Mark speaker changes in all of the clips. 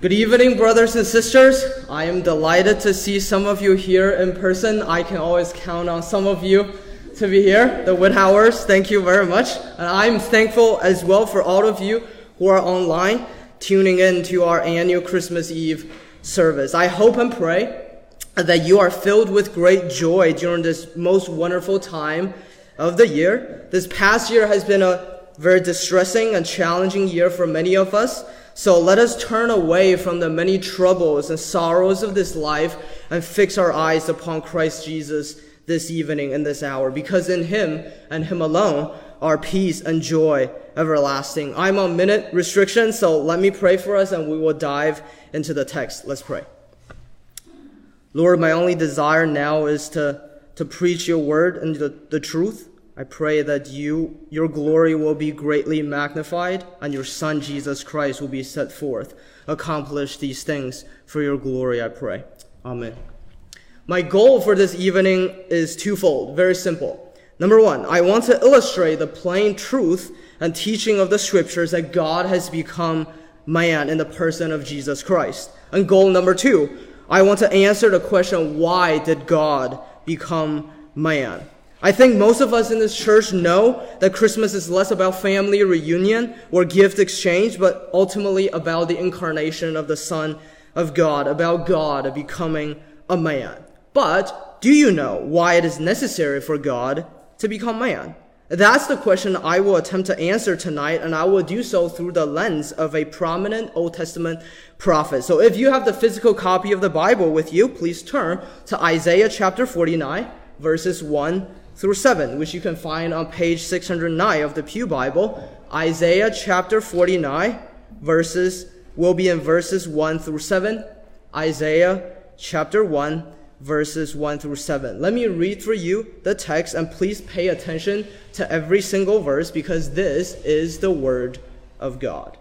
Speaker 1: Good evening, brothers and sisters. I am delighted to see some of you here in person. I can always count on some of you to be here, the Whithowers. Thank you very much. And I'm thankful as well for all of you who are online tuning in to our annual Christmas Eve service. I hope and pray that you are filled with great joy during this most wonderful time of the year. This past year has been a very distressing and challenging year for many of us. So let us turn away from the many troubles and sorrows of this life and fix our eyes upon Christ Jesus this evening and this hour, because in Him and Him alone are peace and joy everlasting. I'm on minute restriction, so let me pray for us and we will dive into the text. Let's pray. Lord, my only desire now is to, to preach your word and the, the truth. I pray that you, your glory will be greatly magnified and your son Jesus Christ will be set forth. Accomplish these things for your glory, I pray. Amen. My goal for this evening is twofold, very simple. Number one, I want to illustrate the plain truth and teaching of the scriptures that God has become man in the person of Jesus Christ. And goal number two, I want to answer the question, why did God become man? I think most of us in this church know that Christmas is less about family reunion or gift exchange, but ultimately about the incarnation of the Son of God, about God becoming a man. But do you know why it is necessary for God to become man? That's the question I will attempt to answer tonight, and I will do so through the lens of a prominent Old Testament prophet. So if you have the physical copy of the Bible with you, please turn to Isaiah chapter 49, verses 1 through 7, which you can find on page 609 of the Pew Bible. Isaiah chapter 49, verses will be in verses 1 through 7. Isaiah chapter 1, verses 1 through 7. Let me read for you the text and please pay attention to every single verse because this is the word of God.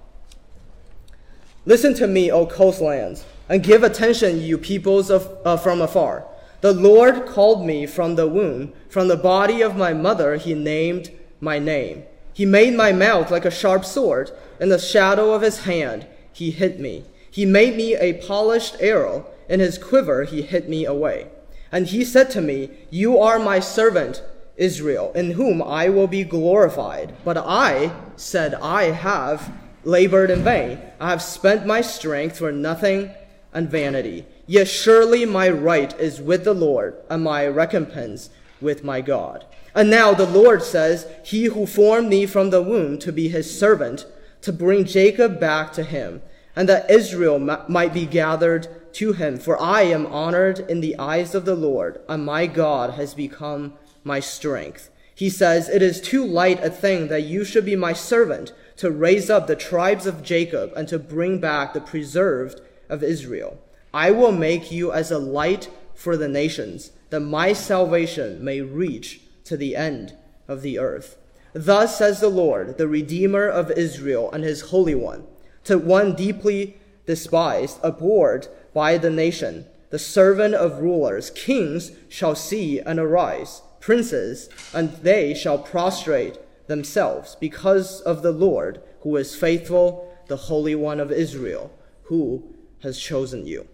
Speaker 1: Listen to me, O coastlands, and give attention, you peoples of, uh, from afar. The Lord called me from the womb. From the body of my mother, he named my name. He made my mouth like a sharp sword. In the shadow of his hand, he hid me. He made me a polished arrow. In his quiver, he hid me away. And he said to me, You are my servant, Israel, in whom I will be glorified. But I said, I have labored in vain. I have spent my strength for nothing and vanity. Yet surely my right is with the Lord, and my recompense with my God. And now the Lord says, He who formed me from the womb to be his servant, to bring Jacob back to him, and that Israel might be gathered to him. For I am honored in the eyes of the Lord, and my God has become my strength. He says, It is too light a thing that you should be my servant to raise up the tribes of Jacob and to bring back the preserved of Israel. I will make you as a light for the nations, that my salvation may reach to the end of the earth. Thus says the Lord, the Redeemer of Israel and his Holy One, to one deeply despised, abhorred by the nation, the servant of rulers, kings shall see and arise, princes, and they shall prostrate themselves because of the Lord, who is faithful, the Holy One of Israel, who has chosen you.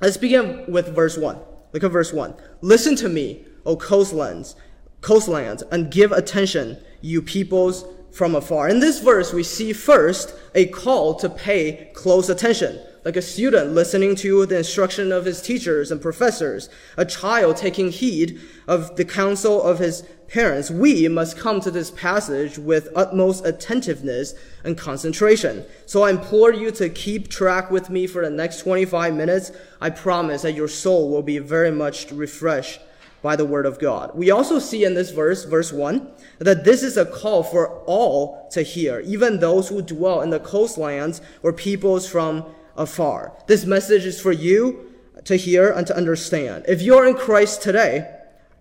Speaker 1: Let's begin with verse 1. Look at verse 1. Listen to me, O coastlands, coastlands, and give attention, you peoples from afar. In this verse, we see first a call to pay close attention, like a student listening to the instruction of his teachers and professors, a child taking heed of the counsel of his parents, we must come to this passage with utmost attentiveness and concentration. So I implore you to keep track with me for the next 25 minutes. I promise that your soul will be very much refreshed by the word of God. We also see in this verse, verse 1, that this is a call for all to hear, even those who dwell in the coastlands or peoples from afar. This message is for you to hear and to understand. If you're in Christ today,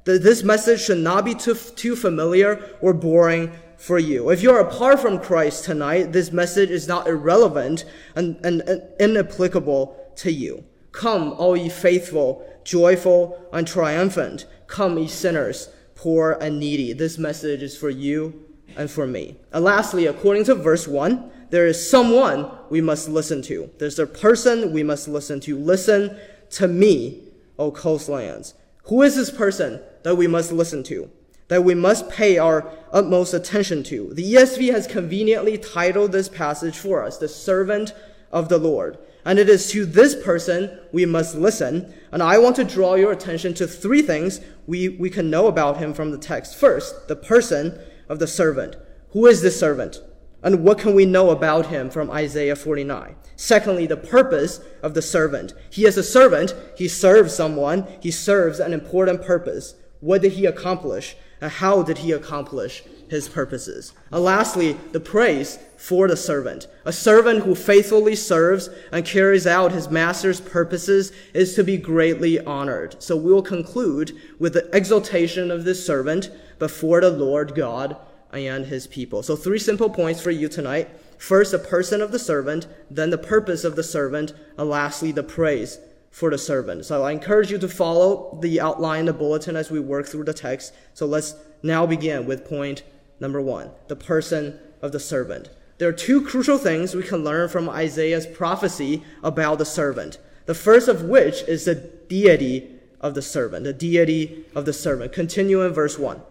Speaker 1: this message should not be too, too familiar or boring for you. If you're apart from Christ tonight, this message is not irrelevant and, and, and inapplicable to you. Come, all ye faithful, joyful, and triumphant. Come, ye sinners, poor and needy. This message is for you and for me. And lastly, according to verse 1, there is someone we must listen to. There's a person we must listen to. Listen to me, O coastlands. Who is this person that we must listen to? That we must pay our utmost attention to? The ESV has conveniently titled this passage for us, the servant of the Lord. And it is to this person we must listen. And I want to draw your attention to three things we, we can know about him from the text. First, the person of the servant. Who is this servant? And what can we know about him from Isaiah 49? Secondly, the purpose of the servant. He is a servant. He serves someone. He serves an important purpose. What did he accomplish? And how did he accomplish his purposes? And lastly, the praise for the servant. A servant who faithfully serves and carries out his master's purposes is to be greatly honored. So we will conclude with the exaltation of this servant before the Lord God and his people. So three simple points for you tonight. First, the person of the servant, then the purpose of the servant, and lastly, the praise for the servant. So I encourage you to follow the outline, the bulletin as we work through the text. So let's now begin with point number one, the person of the servant. There are two crucial things we can learn from Isaiah's prophecy about the servant. The first of which is the deity of the servant, the deity of the servant. Continue in verse 1.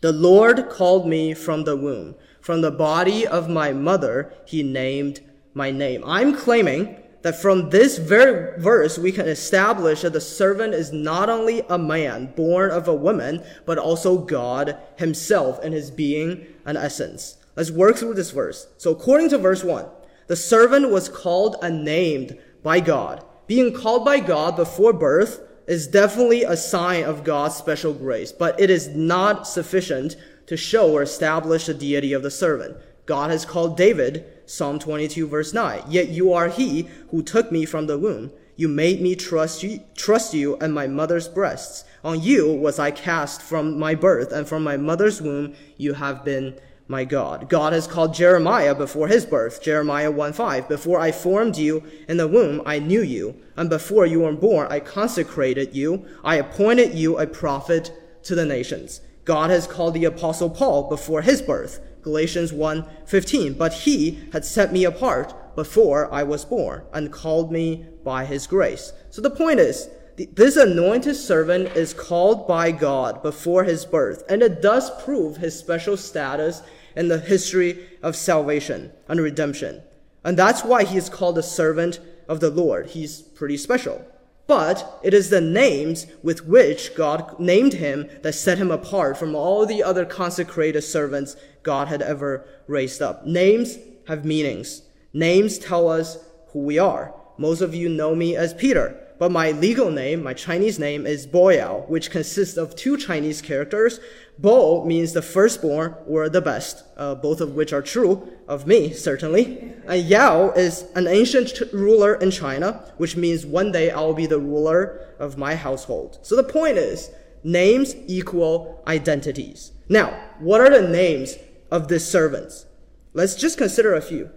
Speaker 1: The Lord called me from the womb. From the body of my mother, he named my name. I'm claiming that from this very verse, we can establish that the servant is not only a man born of a woman, but also God himself in his being and essence. Let's work through this verse. So according to verse 1, the servant was called and named by God. Being called by God before birth is definitely a sign of God's special grace, but it is not sufficient to show or establish the deity of the servant. God has called David, Psalm 22 verse 9, yet you are he who took me from the womb. You made me trust you, trust you and my mother's breasts. On you was I cast from my birth, and from my mother's womb you have been my God. God has called Jeremiah before his birth, Jeremiah 1:5. Before I formed you in the womb, I knew you, and before you were born, I consecrated you. I appointed you a prophet to the nations. God has called the apostle Paul before his birth, Galatians 1:15. But he had set me apart before I was born and called me by his grace. So the point is, this anointed servant is called by God before his birth, and it does prove his special status in the history of salvation and redemption. And that's why he is called the servant of the Lord. He's pretty special. But it is the names with which God named him that set him apart from all the other consecrated servants God had ever raised up. Names have meanings. Names tell us who we are. Most of you know me as Peter. But my legal name, my Chinese name is Boyao, which consists of two Chinese characters. Bo means the firstborn or the best, uh, both of which are true of me, certainly. And Yao is an ancient ruler in China, which means one day I'll be the ruler of my household. So the point is, names equal identities. Now, what are the names of the servants? Let's just consider a few.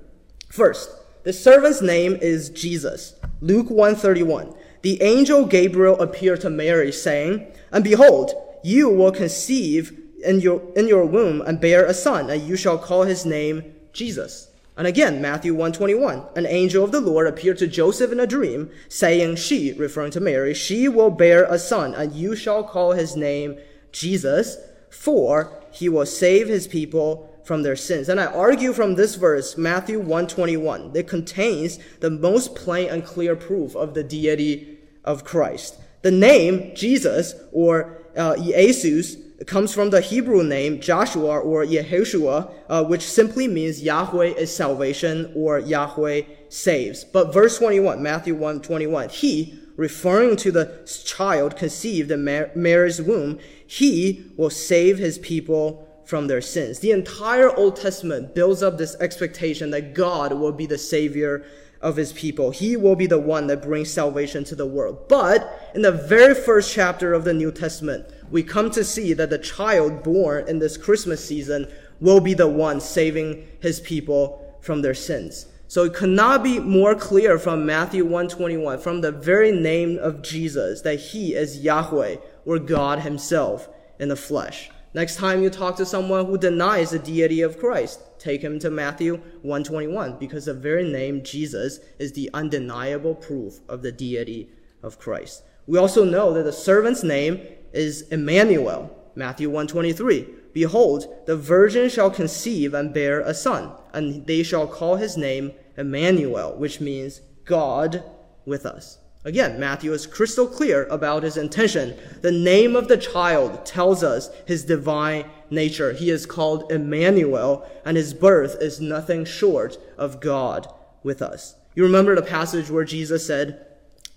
Speaker 1: First, the servant's name is Jesus. Luke 131 the angel Gabriel appeared to Mary, saying, And behold, you will conceive in your, in your womb and bear a son, and you shall call his name Jesus. And again, Matthew 121, an angel of the Lord appeared to Joseph in a dream, saying, She, referring to Mary, she will bear a son, and you shall call his name Jesus, for he will save his people from their sins. And I argue from this verse, Matthew 121, that contains the most plain and clear proof of the deity of Christ. The name Jesus or uh, Jesus comes from the Hebrew name Joshua or Yehoshua, uh, which simply means Yahweh is salvation or Yahweh saves. But verse 21, Matthew 1 21, he, referring to the child conceived in Mary's womb, he will save his people from their sins. The entire Old Testament builds up this expectation that God will be the savior of his people. He will be the one that brings salvation to the world. But in the very first chapter of the New Testament, we come to see that the child born in this Christmas season will be the one saving his people from their sins. So it could not be more clear from Matthew 121, from the very name of Jesus, that he is Yahweh or God himself in the flesh. Next time you talk to someone who denies the deity of Christ, take him to Matthew 121 because the very name Jesus is the undeniable proof of the deity of Christ. We also know that the servant's name is Emmanuel, Matthew 123. Behold, the virgin shall conceive and bear a son, and they shall call his name Emmanuel, which means God with us. Again, Matthew is crystal clear about his intention. The name of the child tells us his divine nature. He is called Emmanuel, and his birth is nothing short of God with us. You remember the passage where Jesus said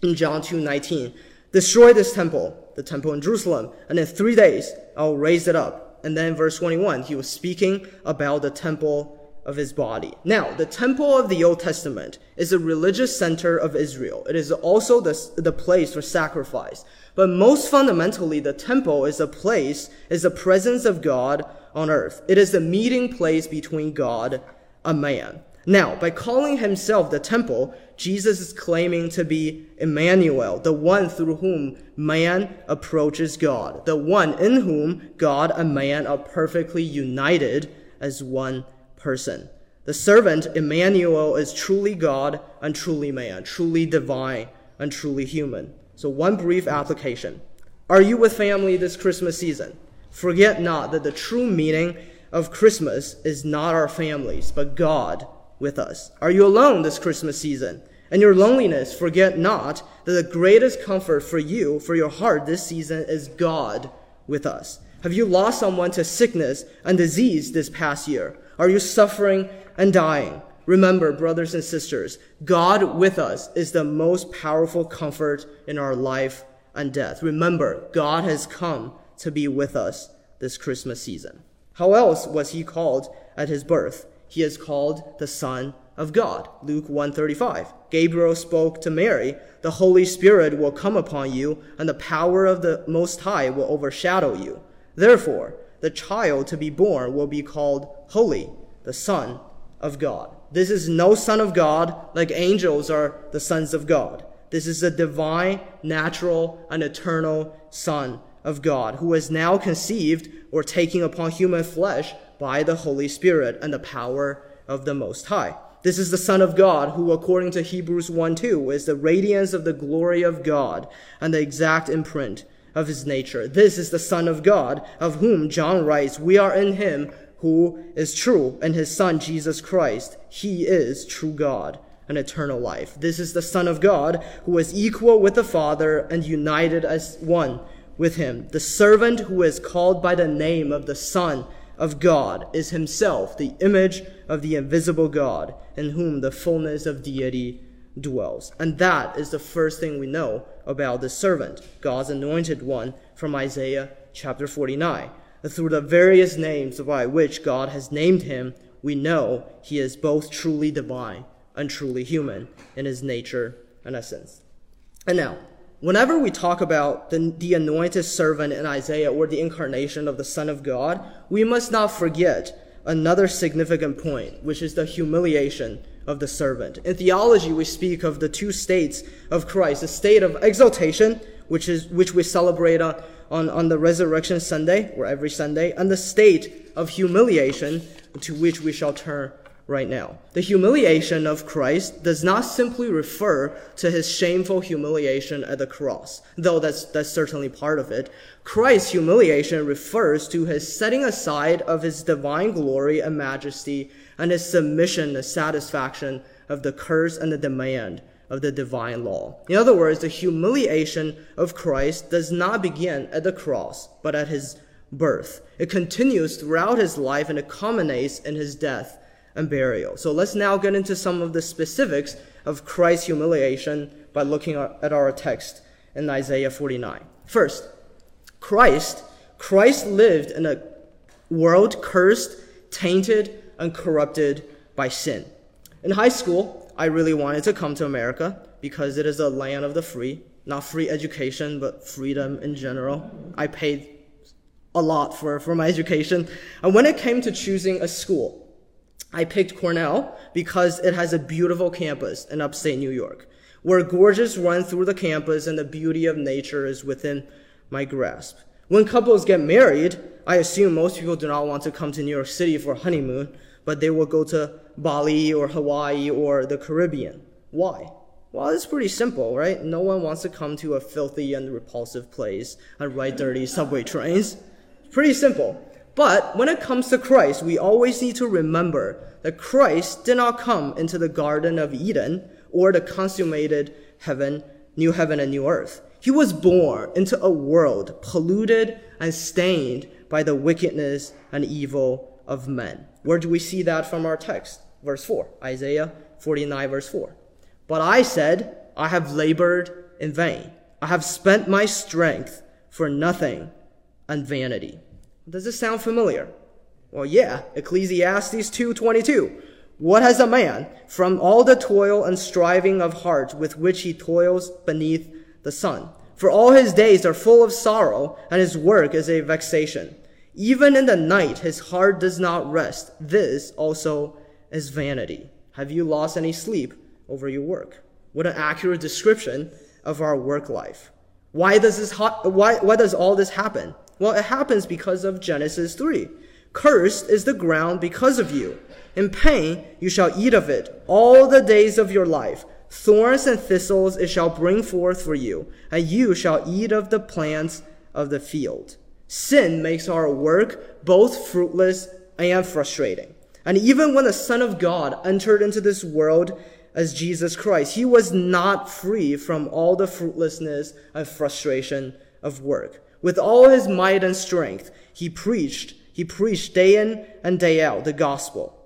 Speaker 1: in John 2 19, Destroy this temple, the temple in Jerusalem, and in three days I'll raise it up. And then verse 21, he was speaking about the temple of his body. Now, the temple of the Old Testament is a religious center of Israel. It is also the, the place for sacrifice. But most fundamentally, the temple is a place, is the presence of God on earth. It is the meeting place between God and man. Now, by calling himself the temple, Jesus is claiming to be Emmanuel, the one through whom man approaches God, the one in whom God and man are perfectly united as one person. The servant, Emmanuel, is truly God and truly man, truly divine and truly human. So, one brief application. Are you with family this Christmas season? Forget not that the true meaning of Christmas is not our families, but God with us. Are you alone this Christmas season? And your loneliness, forget not that the greatest comfort for you, for your heart this season is God with us. Have you lost someone to sickness and disease this past year? Are you suffering and dying? Remember, brothers and sisters, God with us is the most powerful comfort in our life and death. Remember, God has come to be with us this Christmas season. How else was he called at his birth? He is called the Son of God. Luke 135. Gabriel spoke to Mary, the Holy Spirit will come upon you, and the power of the Most High will overshadow you. Therefore, the child to be born will be called Holy, the Son of God. This is no Son of God like angels are the sons of God. This is a divine, natural, and eternal Son of God who is now conceived or taking upon human flesh by the Holy Spirit and the power of the Most High. This is the Son of God who, according to Hebrews 1 2, is the radiance of the glory of God and the exact imprint of his nature. This is the Son of God, of whom John writes, We are in him who is true, and his Son, Jesus Christ. He is true God and eternal life. This is the Son of God, who is equal with the Father and united as one with him. The servant who is called by the name of the Son of God is himself the image of the invisible God, in whom the fullness of deity dwells. And that is the first thing we know about the servant, God's anointed one, from Isaiah chapter 49. Through the various names by which God has named him, we know he is both truly divine and truly human in his nature and essence. And now, whenever we talk about the, the anointed servant in Isaiah or the incarnation of the Son of God, we must not forget another significant point, which is the humiliation of the servant. In theology, we speak of the two states of Christ, the state of exaltation, which is, which we celebrate on, on, on the resurrection Sunday or every Sunday, and the state of humiliation to which we shall turn right now. The humiliation of Christ does not simply refer to his shameful humiliation at the cross, though that's, that's certainly part of it. Christ's humiliation refers to his setting aside of his divine glory and majesty and his submission and satisfaction of the curse and the demand of the divine law. In other words, the humiliation of Christ does not begin at the cross, but at his birth. It continues throughout his life and it culminates in his death and burial. So let's now get into some of the specifics of Christ's humiliation by looking at our text in Isaiah 49. First, Christ, Christ lived in a world cursed, tainted, and corrupted by sin. In high school, I really wanted to come to America because it is a land of the free, not free education, but freedom in general. I paid a lot for, for my education. And when it came to choosing a school, I picked Cornell because it has a beautiful campus in upstate New York, where gorges run through the campus and the beauty of nature is within my grasp. When couples get married, I assume most people do not want to come to New York City for a honeymoon, but they will go to Bali or Hawaii or the Caribbean. Why? Well, it's pretty simple, right? No one wants to come to a filthy and repulsive place and ride dirty subway trains. Pretty simple. But when it comes to Christ, we always need to remember that Christ did not come into the Garden of Eden or the consummated heaven, new heaven and new earth. He was born into a world polluted and stained by the wickedness and evil of men. Where do we see that from our text? Verse 4, Isaiah 49, verse 4. But I said, I have labored in vain. I have spent my strength for nothing and vanity. Does this sound familiar? Well, yeah, Ecclesiastes 2:22. What has a man from all the toil and striving of heart with which he toils beneath the sun? For all his days are full of sorrow, and his work is a vexation. Even in the night his heart does not rest. This also is vanity. Have you lost any sleep over your work? What an accurate description of our work life. Why does this ha- why, why does all this happen? Well, it happens because of Genesis 3. Cursed is the ground because of you. In pain you shall eat of it all the days of your life. Thorns and thistles it shall bring forth for you, and you shall eat of the plants of the field. Sin makes our work both fruitless and frustrating. And even when the Son of God entered into this world as Jesus Christ, he was not free from all the fruitlessness and frustration of work. With all his might and strength, he preached, he preached day in and day out the gospel.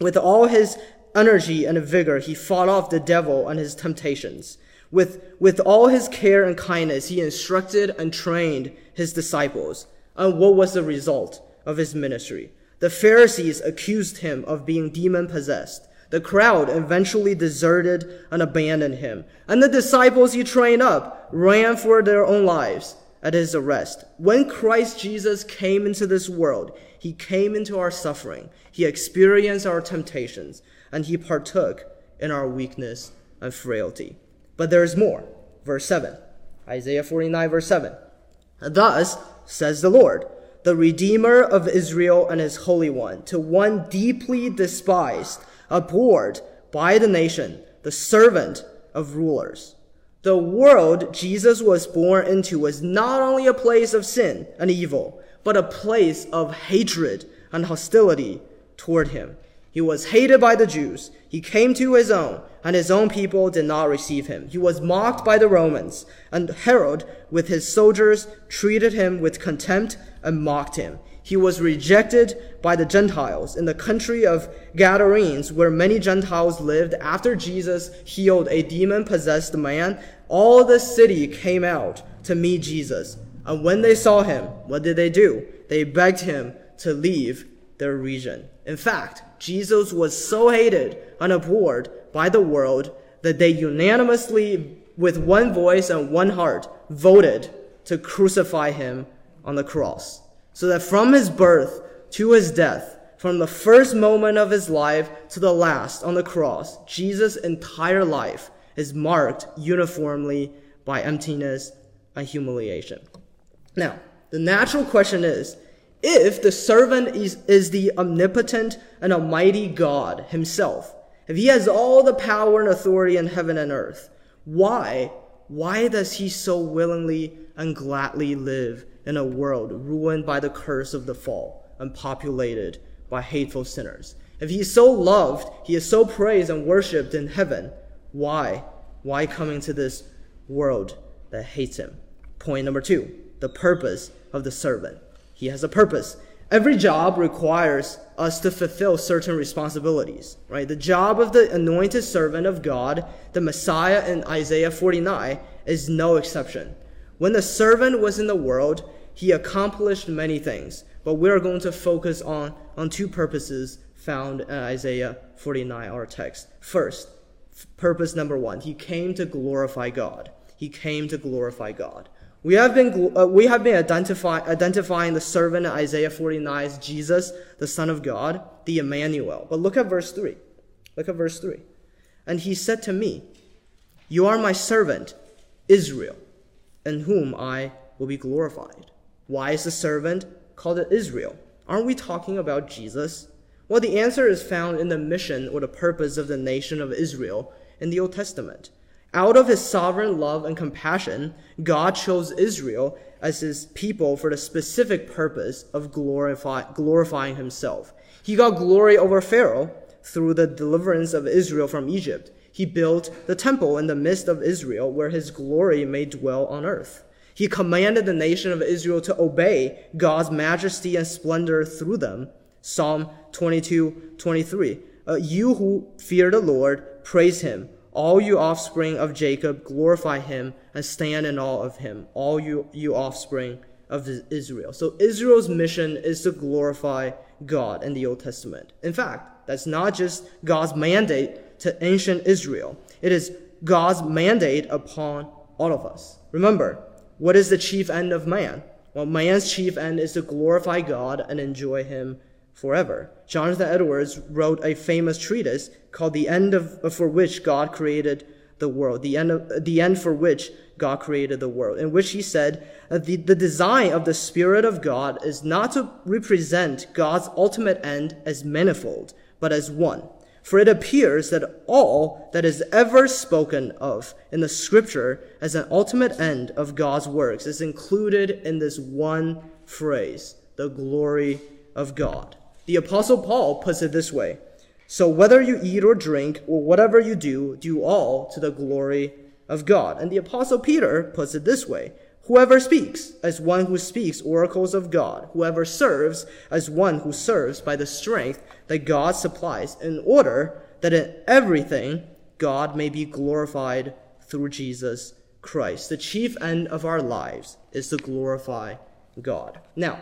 Speaker 1: With all his energy and vigor, he fought off the devil and his temptations. With, with all his care and kindness, he instructed and trained his disciples. And what was the result of his ministry? The Pharisees accused him of being demon possessed. The crowd eventually deserted and abandoned him. And the disciples he trained up ran for their own lives at his arrest. When Christ Jesus came into this world, he came into our suffering. He experienced our temptations and he partook in our weakness and frailty. But there is more. Verse 7. Isaiah 49 verse 7. Thus says the Lord, the Redeemer of Israel and his Holy One, to one deeply despised, abhorred by the nation, the servant of rulers. The world Jesus was born into was not only a place of sin and evil, but a place of hatred and hostility toward him. He was hated by the Jews. He came to his own, and his own people did not receive him. He was mocked by the Romans, and Herod, with his soldiers, treated him with contempt and mocked him. He was rejected by the Gentiles in the country of Gadarenes, where many Gentiles lived. After Jesus healed a demon possessed man, all the city came out to meet Jesus. And when they saw him, what did they do? They begged him to leave their region. In fact, Jesus was so hated and abhorred by the world that they unanimously, with one voice and one heart, voted to crucify him on the cross. So that from his birth to his death, from the first moment of his life to the last on the cross, Jesus' entire life is marked uniformly by emptiness and humiliation. Now, the natural question is, if the servant is, is the omnipotent and almighty God himself, if he has all the power and authority in heaven and earth, why, why does he so willingly and gladly live in a world ruined by the curse of the fall and populated by hateful sinners? If he is so loved, he is so praised and worshipped in heaven, why? Why coming to this world that hates him? Point number two, the purpose of the servant. He has a purpose. Every job requires us to fulfill certain responsibilities, right? The job of the anointed servant of God, the Messiah in Isaiah 49, is no exception. When the servant was in the world, he accomplished many things, but we're going to focus on, on two purposes found in Isaiah 49, our text. First, purpose number one, he came to glorify God. He came to glorify God. We have been, uh, we have been identify, identifying the servant in Isaiah 49 as Jesus, the Son of God, the Emmanuel. But look at verse 3. Look at verse 3. And he said to me, You are my servant, Israel, in whom I will be glorified. Why is the servant called Israel? Aren't we talking about Jesus? Well, the answer is found in the mission or the purpose of the nation of Israel in the Old Testament. Out of his sovereign love and compassion, God chose Israel as his people for the specific purpose of glorify, glorifying himself. He got glory over Pharaoh through the deliverance of Israel from Egypt. He built the temple in the midst of Israel where his glory may dwell on earth. He commanded the nation of Israel to obey God's majesty and splendor through them. Psalm 22, 23. Uh, you who fear the Lord, praise him. All you offspring of Jacob, glorify him and stand in awe of him. All you, you offspring of Israel. So Israel's mission is to glorify God in the Old Testament. In fact, that's not just God's mandate to ancient Israel. It is God's mandate upon all of us. Remember, what is the chief end of man? Well, man's chief end is to glorify God and enjoy him forever. Jonathan Edwards wrote a famous treatise called The End of, for which God created the world, the end, of, the end for which God created the world, in which he said that the, the design of the Spirit of God is not to represent God's ultimate end as manifold, but as one. For it appears that all that is ever spoken of in the scripture as an ultimate end of God's works is included in this one phrase, the glory of God. The apostle Paul puts it this way. So whether you eat or drink or whatever you do, do all to the glory of God. And the apostle Peter puts it this way. Whoever speaks as one who speaks oracles of God, whoever serves as one who serves by the strength that God supplies, in order that in everything God may be glorified through Jesus Christ. The chief end of our lives is to glorify God. Now,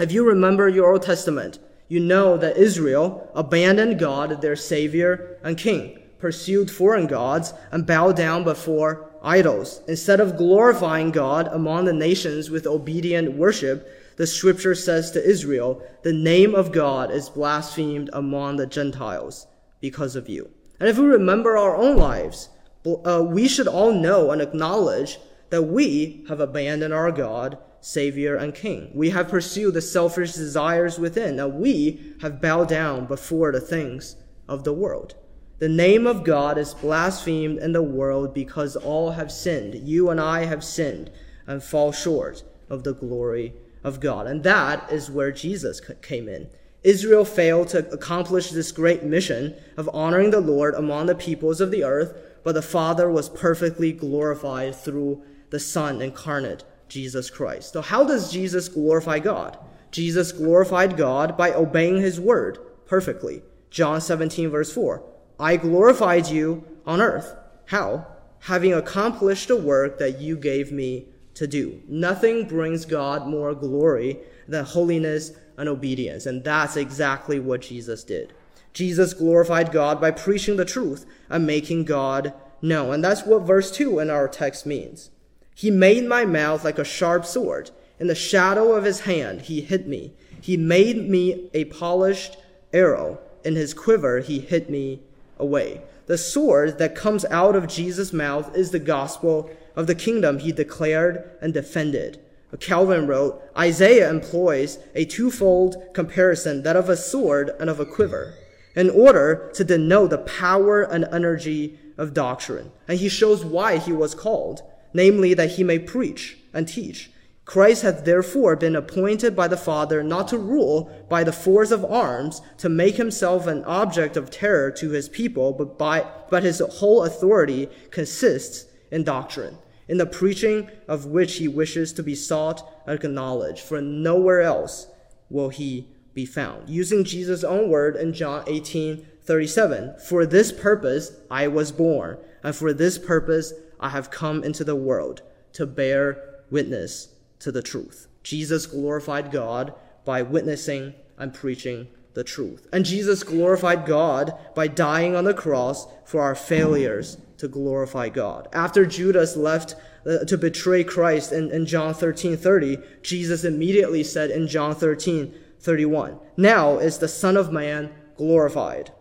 Speaker 1: if you remember your Old Testament, you know that Israel abandoned God, their Savior and King, pursued foreign gods, and bowed down before idols. Instead of glorifying God among the nations with obedient worship, the scripture says to Israel, the name of God is blasphemed among the Gentiles because of you. And if we remember our own lives, uh, we should all know and acknowledge that we have abandoned our God Savior, and King. We have pursued the selfish desires within, and we have bowed down before the things of the world. The name of God is blasphemed in the world because all have sinned. You and I have sinned and fall short of the glory of God. And that is where Jesus came in. Israel failed to accomplish this great mission of honoring the Lord among the peoples of the earth, but the Father was perfectly glorified through the Son incarnate Jesus Christ. So, how does Jesus glorify God? Jesus glorified God by obeying his word perfectly. John 17, verse 4. I glorified you on earth. How? Having accomplished the work that you gave me to do. Nothing brings God more glory than holiness and obedience. And that's exactly what Jesus did. Jesus glorified God by preaching the truth and making God known. And that's what verse 2 in our text means. He made my mouth like a sharp sword. In the shadow of his hand, he hid me. He made me a polished arrow. In his quiver, he hid me away. The sword that comes out of Jesus' mouth is the gospel of the kingdom he declared and defended. Calvin wrote, Isaiah employs a twofold comparison, that of a sword and of a quiver, in order to denote the power and energy of doctrine. And he shows why he was called namely that he may preach and teach. Christ hath therefore been appointed by the Father not to rule by the force of arms, to make himself an object of terror to his people, but by, but his whole authority consists in doctrine, in the preaching of which he wishes to be sought and acknowledged, for nowhere else will he be found. Using Jesus' own word in John 18, 37, for this purpose I was born, and for this purpose I have come into the world to bear witness to the truth. Jesus glorified God by witnessing and preaching the truth. And Jesus glorified God by dying on the cross for our failures to glorify God. After Judas left uh, to betray Christ in, in John 13 30, Jesus immediately said in John 13 31, Now is the Son of Man glorified,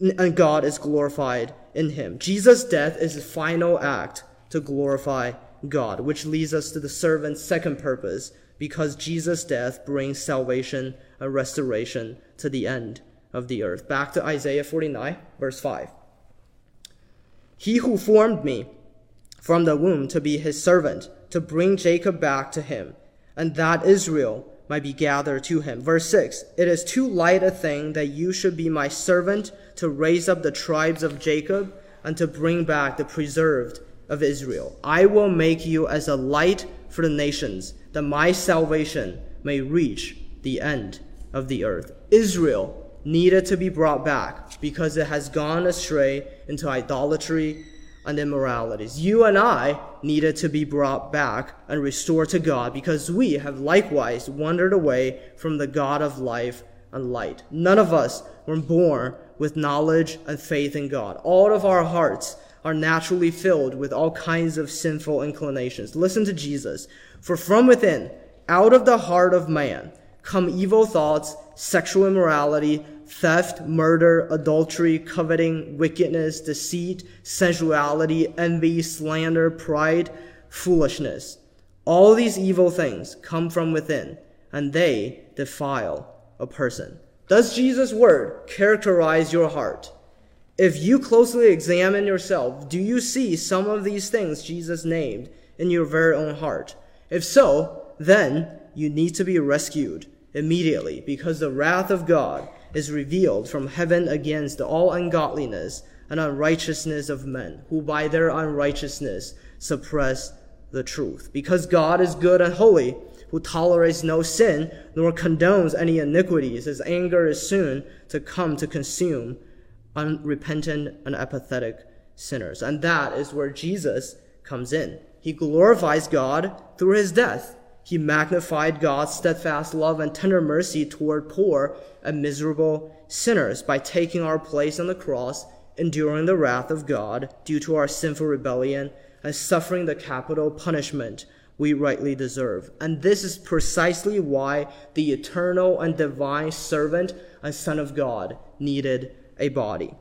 Speaker 1: and God is glorified in him. Jesus' death is the final act to glorify God, which leads us to the servant's second purpose because Jesus' death brings salvation and restoration to the end of the earth. Back to Isaiah 49, verse 5. He who formed me from the womb to be his servant, to bring Jacob back to him, and that Israel might be gathered to him. Verse 6 It is too light a thing that you should be my servant to raise up the tribes of Jacob and to bring back the preserved of Israel. I will make you as a light for the nations, that my salvation may reach the end of the earth. Israel needed to be brought back because it has gone astray into idolatry and immoralities. You and I needed to be brought back and restored to God because we have likewise wandered away from the God of life and light. None of us were born with knowledge and faith in God. All of our hearts are naturally filled with all kinds of sinful inclinations. Listen to Jesus. For from within, out of the heart of man, come evil thoughts, sexual immorality, theft, murder, adultery, coveting, wickedness, deceit, sensuality, envy, slander, pride, foolishness. All these evil things come from within, and they defile a person. Does Jesus' word characterize your heart? If you closely examine yourself, do you see some of these things Jesus named in your very own heart? If so, then you need to be rescued immediately because the wrath of God is revealed from heaven against all ungodliness and unrighteousness of men, who by their unrighteousness suppress the truth. Because God is good and holy, who tolerates no sin, nor condones any iniquities, his anger is soon to come to consume unrepentant and apathetic sinners. And that is where Jesus comes in. He glorifies God through his death. He magnified God's steadfast love and tender mercy toward poor and miserable sinners by taking our place on the cross, enduring the wrath of God due to our sinful rebellion, and suffering the capital punishment we rightly deserve. And this is precisely why the eternal and divine servant and Son of God needed a body.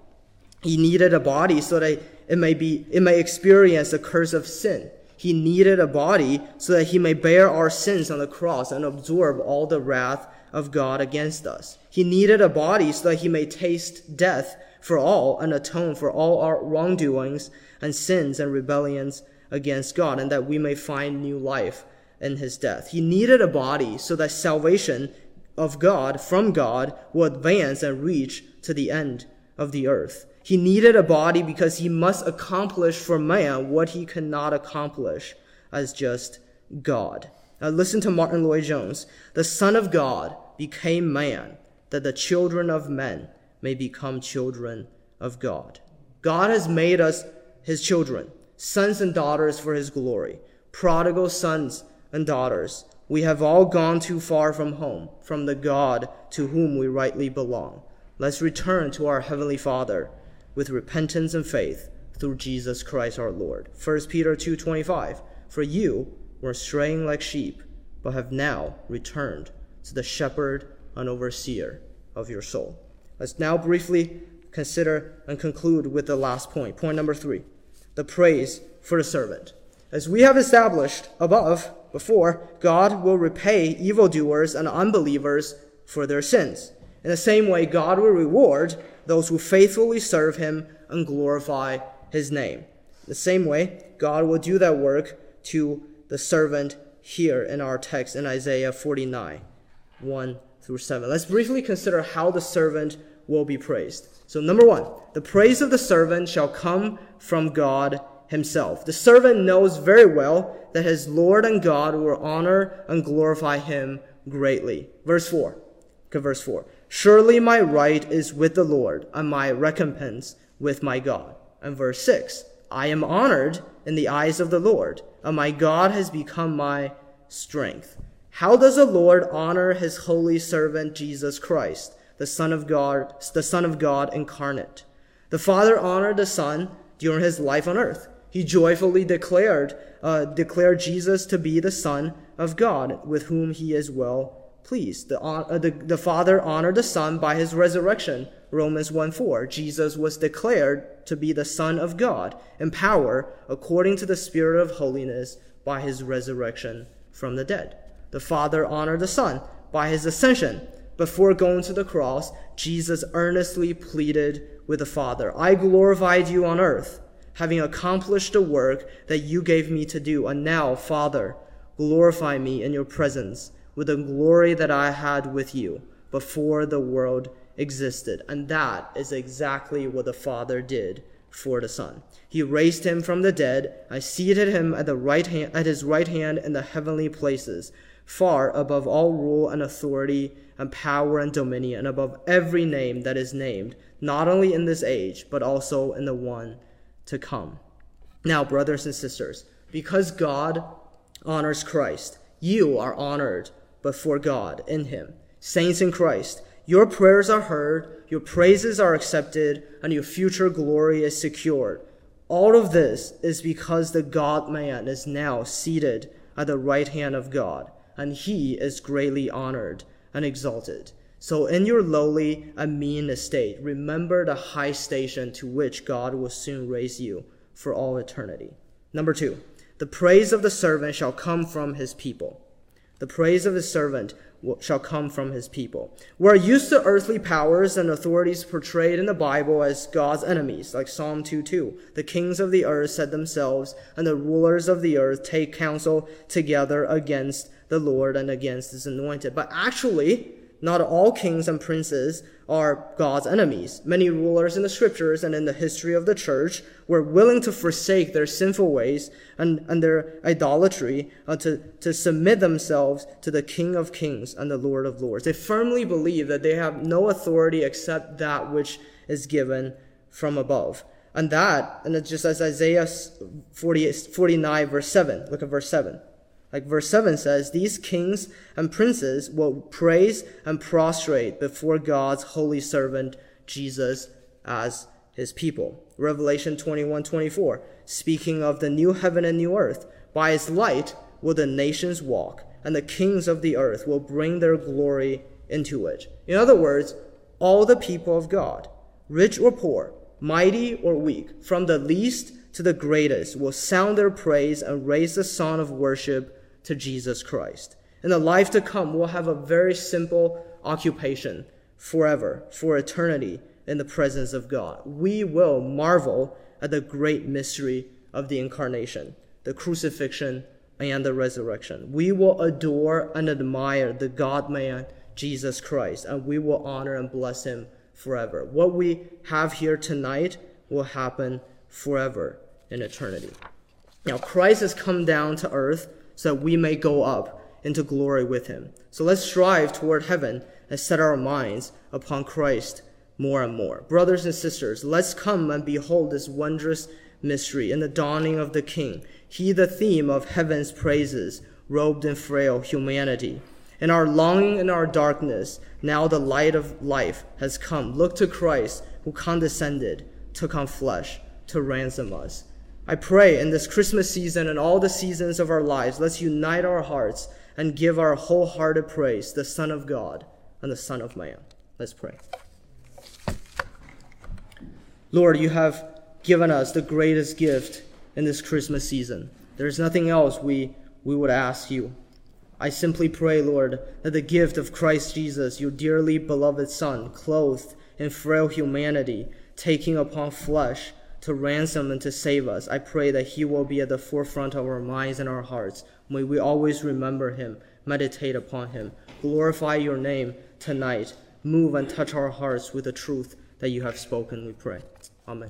Speaker 1: He needed a body so that it may be, it may experience the curse of sin. He needed a body so that he may bear our sins on the cross and absorb all the wrath of God against us. He needed a body so that he may taste death for all and atone for all our wrongdoings and sins and rebellions against God, and that we may find new life in his death. He needed a body so that salvation of God from God will advance and reach to the end of the earth. He needed a body because he must accomplish for man what he cannot accomplish as just God. Now listen to Martyn Lloyd-Jones. The Son of God became man that the children of men may become children of God. God has made us his children, sons and daughters for his glory, prodigal sons and daughters. We have all gone too far from home, from the God to whom we rightly belong. Let's return to our Heavenly Father with repentance and faith through Jesus Christ our Lord. 1 Peter 2:25 For you were straying like sheep, but have now returned to the shepherd and overseer of your soul. Let's now briefly consider and conclude with the last point. Point number 3. The praise for the servant. As we have established above, before, God will repay evildoers and unbelievers for their sins. In the same way, God will reward those who faithfully serve him and glorify his name. The same way, God will do that work to the servant here in our text in Isaiah 49, 1 through 7. Let's briefly consider how the servant will be praised. So, number one, the praise of the servant shall come from God himself. The servant knows very well that his Lord and God will honor and glorify him greatly. Verse 4. Look at verse 4. Surely my right is with the Lord, and my recompense with my God. And verse 6 I am honored in the eyes of the Lord, and my God has become my strength. How does the Lord honor his holy servant Jesus Christ, the Son of God, the Son of God incarnate? The Father honored the Son during his life on earth. He joyfully declared, uh, declared Jesus to be the Son of God, with whom he is well pleased. The, uh, the, the Father honored the Son by his resurrection. Romans 1 4. Jesus was declared to be the Son of God in power according to the Spirit of holiness by his resurrection from the dead. The Father honored the Son by his ascension. Before going to the cross, Jesus earnestly pleaded with the Father I glorified you on earth, having accomplished the work that you gave me to do. And now, Father, glorify me in your presence with the glory that I had with you before the world existed. And that is exactly what the Father did for the Son. He raised him from the dead I seated him at the right hand at his right hand in the heavenly places, far above all rule and authority and power and dominion, and above every name that is named, not only in this age, but also in the one to come. Now, brothers and sisters, because God honors Christ, you are honored before God in him. Saints in Christ, your prayers are heard, your praises are accepted, and your future glory is secured. All of this is because the God man is now seated at the right hand of God, and he is greatly honored and exalted. So, in your lowly and mean estate, remember the high station to which God will soon raise you for all eternity. Number two, the praise of the servant shall come from his people. The praise of his servant shall come from his people. We're used to earthly powers and authorities portrayed in the Bible as God's enemies, like Psalm 2:2. The kings of the earth set themselves, and the rulers of the earth take counsel together against the Lord and against his anointed. But actually, not all kings and princes are God's enemies. Many rulers in the scriptures and in the history of the church were willing to forsake their sinful ways and, and their idolatry uh, to, to submit themselves to the King of kings and the Lord of lords. They firmly believe that they have no authority except that which is given from above. And that, and it's just as Isaiah 40, 49 verse 7. Look at verse 7. Like verse 7 says, these kings and princes will praise and prostrate before God's holy servant Jesus as his people. Revelation 21 24, speaking of the new heaven and new earth, by his light will the nations walk, and the kings of the earth will bring their glory into it. In other words, all the people of God, rich or poor, mighty or weak, from the least to the greatest, will sound their praise and raise the song of worship to Jesus Christ. In the life to come, we'll have a very simple occupation forever, for eternity, in the presence of God. We will marvel at the great mystery of the incarnation, the crucifixion, and the resurrection. We will adore and admire the God man, Jesus Christ, and we will honor and bless him forever. What we have here tonight will happen forever in eternity. Now, Christ has come down to earth so that we may go up into glory with him. So let's strive toward heaven and set our minds upon Christ more and more. Brothers and sisters, let's come and behold this wondrous mystery in the dawning of the King. He, the theme of heaven's praises, robed in frail humanity. In our longing and our darkness, now the light of life has come. Look to Christ, who condescended, took on flesh to ransom us. I pray in this Christmas season and all the seasons of our lives, let's unite our hearts and give our wholehearted praise the Son of God and the Son of Man. Let's pray. Lord, you have given us the greatest gift in this Christmas season. There's nothing else we, we would ask you. I simply pray, Lord, that the gift of Christ Jesus, your dearly beloved Son, clothed in frail humanity, taking upon flesh, to ransom and to save us. I pray that He will be at the forefront of our minds and our hearts. May we always remember Him, meditate upon Him, glorify your name tonight. Move and touch our hearts with the truth that you have spoken, we pray. Amen.